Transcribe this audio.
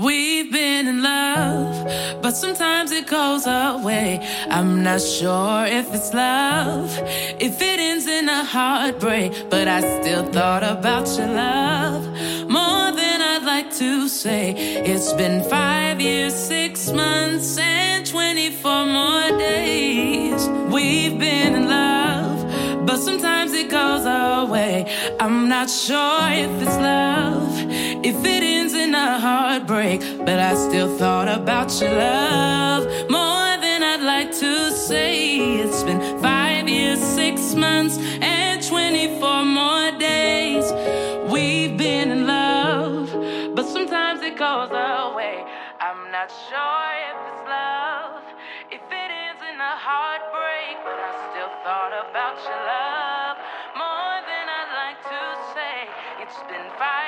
We've been in love, but sometimes it goes away. I'm not sure if it's love, if it ends in a heartbreak. But I still thought about your love more than I'd like to say. It's been five years, six months, and 24 more sometimes it goes away. I'm not sure if it's love, if it ends in a heartbreak. But I still thought about your love more than I'd like to say. It's been five years, six months, and 24 more days. We've been in love, but sometimes it goes away. I'm not sure if it's love, if it ends in a heartbreak. But I still thought about your. It's been five.